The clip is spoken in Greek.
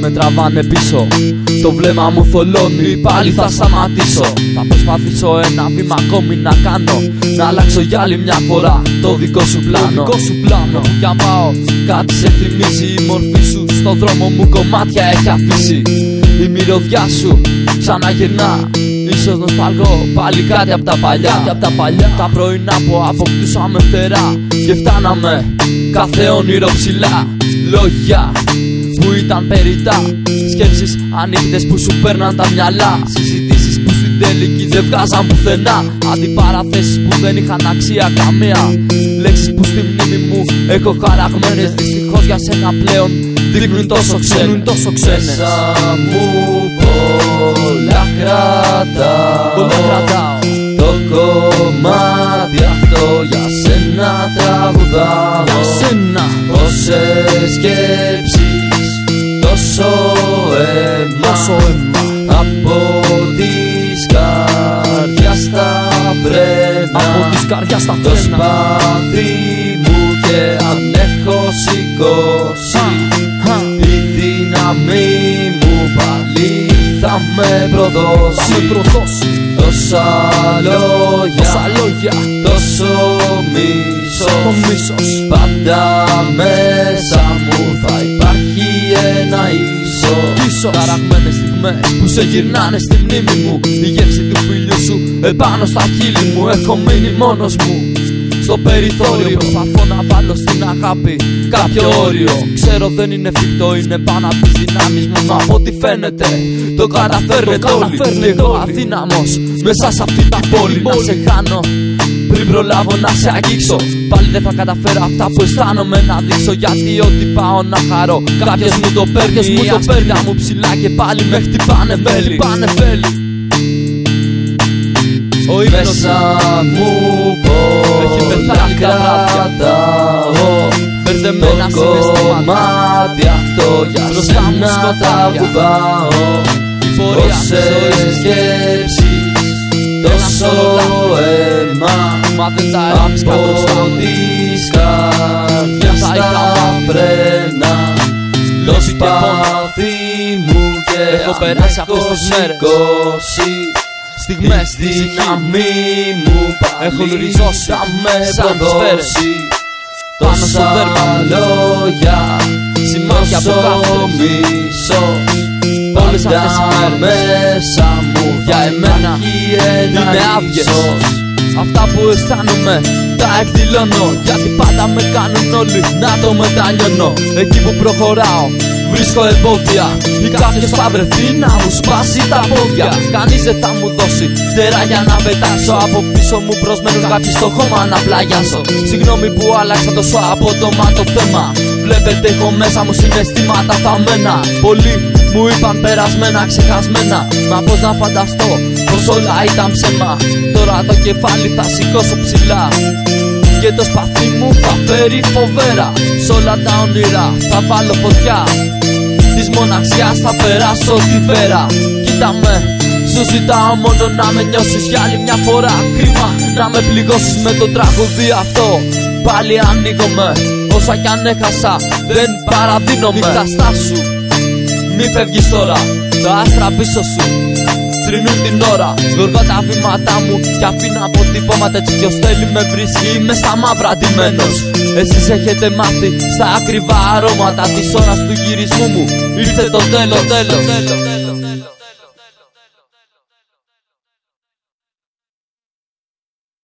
με τραβάνε πίσω. Το βλέμμα μου θολώνει πάλι θα σταματήσω. Θα προσπαθήσω ένα βήμα ακόμη να κάνω. Να αλλάξω για άλλη μια φορά το δικό σου πλάνο. Το δικό σου πλάνο. Κι αν πάω κάτι σε θυμίζει. Η μορφή σου Στο δρόμο μου κομμάτια έχει αφήσει. Η μυρωδιά σου ξαναγυρνά Ίσως να σπαλγώ πάλι κάτι από τα παλιά. Κάτι απ' τα παλιά. Τα πρωινά που αποκτούσαμε φτερά. Και φτάναμε κάθε όνειρο ψηλά. Λόγια που ήταν περιτά Σκέψεις ανοιχτές που σου παίρναν τα μυαλά. Συζητήσεις που στην τελική δεν βγάζαν πουθενά. Αντιπαραθέσεις που δεν είχαν αξία καμία. Λέξεις που στη μνήμη μου έχω χαραγμένες. Δυστυχώς για σένα πλέον δείχνουν τόσο ξένες. Τόσο ξένες. Μέσα μου πολλά κρατάω. Πολλά κρατάω. Το κομμάτι αυτό για σένα τραγουδάω. Για σένα. Πόσες σκέψεις τόσο αίμα Τόσο αίμα. Από της καρδιάς στα βρένα Από της καρδιάς στα Το φρένα. σπάθι μου και αν έχω σηκώσει Χα, Η δύναμη μου πάλι θα με προδώσει. Θα με προδώσει. Τόσα λόγια, Τόσα λόγια. τόσο Το μίσος μίσος. Πάντα ίσος Ίσως Χαραγμένες στιγμές που σε γυρνάνε στη μνήμη μου Η γεύση του φίλου σου επάνω στα χείλη μου Έχω μείνει μόνος μου. Στο περιθώριο Προσπαθώ να βάλω στην αγάπη κάποιο όριο. Ξέρω δεν είναι εφικτό, είναι πάνω από τις δυνάμεις μου Μα από ό,τι φαίνεται το καταφέρνετε όλοι. Και εγώ αδύναμος μέσα σε αυτή την πόλη Να σε χάνω. πριν προλάβω να σε αγγίξω. Πάλι δεν θα καταφέρω αυτά που αισθάνομαι να δείξω. Γιατί ό,τι πάω να χαρώ Κάποιος μου το παίρνει, μου το παίρνει. μου ψηλά και πάλι με χτυπάνε βέλη. Πάνε βέλη. Ο ύπνος Μέσα μου Έχει πολλά πεθάνει τα βράδια. κρατάω Μπερδεμένα Το συναισθήματα κομμάτι αυτό για Μπροστά μου σένα σκοτάδια. τραγουδάω Η πορεία της Πόσες ζωής. σκέψεις τόσο όλο αίμα Μα δεν τα έβρισκα μπροστά Από μου της καρδιάς Θα τα είχα φρένα Το Λύπη και πόνο. σπάθι μου και Έχω αν περάσει έχω αυτές τις μέρες. σηκώσει Στιγμές η στη ψυχή δύναμη μου Έχουν πάλι ριζώσει θα με σαν τις σφαίρες. προδώσει Πάνω στο Τόσα δέρμα μου. λόγια Σημάδια από τόσο κάφρες. μίσος Όλες Πάντα αυτές οι μέρες. μέσα μου Για θα εμένα υπάρχει ένα είναι άδειες. Ίσως. Αυτά που αισθάνομαι τα εκδηλώνω. Γιατί πάντα με κάνουν όλοι να το μετανιώνω. Εκεί που προχωράω βρίσκω εμπόδια. Ή κάποιος θα βρεθεί να μου σπάσει τα πόδια. Κανείς δεν θα μου δώσει φτερά για να πετάξω. Από πίσω μου προσμένουν κάποιοι στο χώμα να πλαγιάσω. Συγγνώμη που άλλαξα τόσο απότομα το θέμα. Βλέπετε έχω μέσα μου συναισθήματα θαμμένα. Πολλοί μου είπαν περασμένα ξεχασμένα. Μα πως να φανταστώ πως όλα ήταν ψέμα. Τώρα το κεφάλι θα σηκώσω ψηλά. Και το σπαθί μου θα φέρει φοβέρα. Σ' όλα τα όνειρα θα βάλω φωτιά. Της μοναξιάς θα περάσω τη βέρα. Κοίτα με σου ζητάω μόνο να με νιώσεις για άλλη μια φορά Κρίμα. Να με πληγώσεις με το τραγούδι αυτό. Πάλι ανοίγομαι Όσα κι αν έχασα δεν παραδίνομαι Νύχτα στάσου μη φεύγεις τώρα, τα άστρα πίσω σου Τρινούν την ώρα, γοργά τα βήματά μου Κι αφήνω αποτυπώματα έτσι ποιος θέλει με βρίσκει Είμαι στα μαύρα ντυμένος. Εσείς έχετε μάθει στα ακριβά αρώματα Της ώρας του γυρισμού μου. Ήρθε το τέλος, τέλος, τέλος.